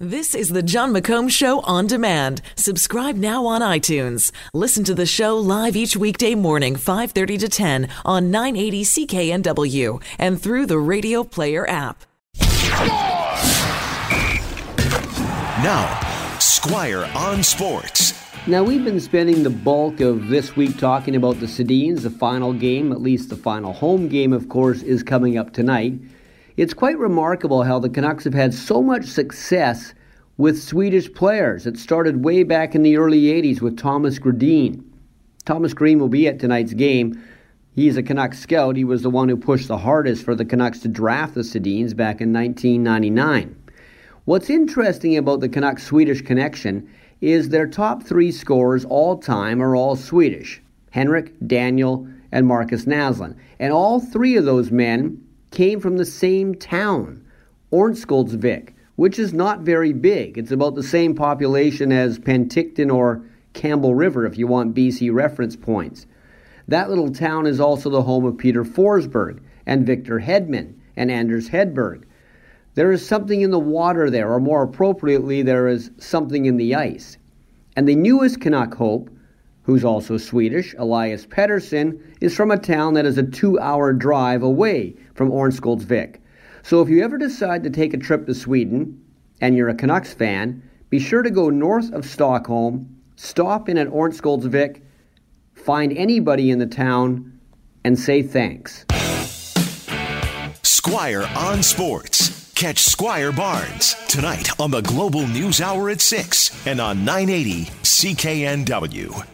This is the Jon McComb Show on demand. Subscribe now on iTunes. Listen to the show live each weekday morning, 5:30 to 10 on 980 CKNW and through the Radio Player app. Now, Squire on Sports. Now, we've been spending the bulk of this week talking about the Sedins. The final game, at least the final home game, of course, is coming up tonight. It's quite remarkable how the Canucks have had so much success with Swedish players. It started way back in the early 80s with Thomas Gradin. Thomas Gradin will be at tonight's game. He's a Canucks scout. He was the one who pushed the hardest for the Canucks to draft the Sedins back in 1999. What's interesting about the Canucks Swedish connection is their top three scorers all time are all Swedish Henrik, Daniel, and Markus Naslund. And all three of those men came from the same town, Örnsköldsvik, which is not very big. It's about the same population as Penticton or Campbell River, if you want BC reference points. That little town is also the home of Peter Forsberg and Victor Hedman and Anders Hedberg. There is something in the water there, or more appropriately, there is something in the ice. And the newest Canuck hope who's also Swedish, Elias Pettersson, is from a town that is a two hour drive away from Örnsköldsvik. So if you ever decide to take a trip to Sweden and you're a Canucks fan, be sure to go north of Stockholm, stop in at Örnsköldsvik, find anybody in the town, and say thanks. Squire on Sports. Catch Squire Barnes tonight on the Global News Hour at 6 and on 980 CKNW.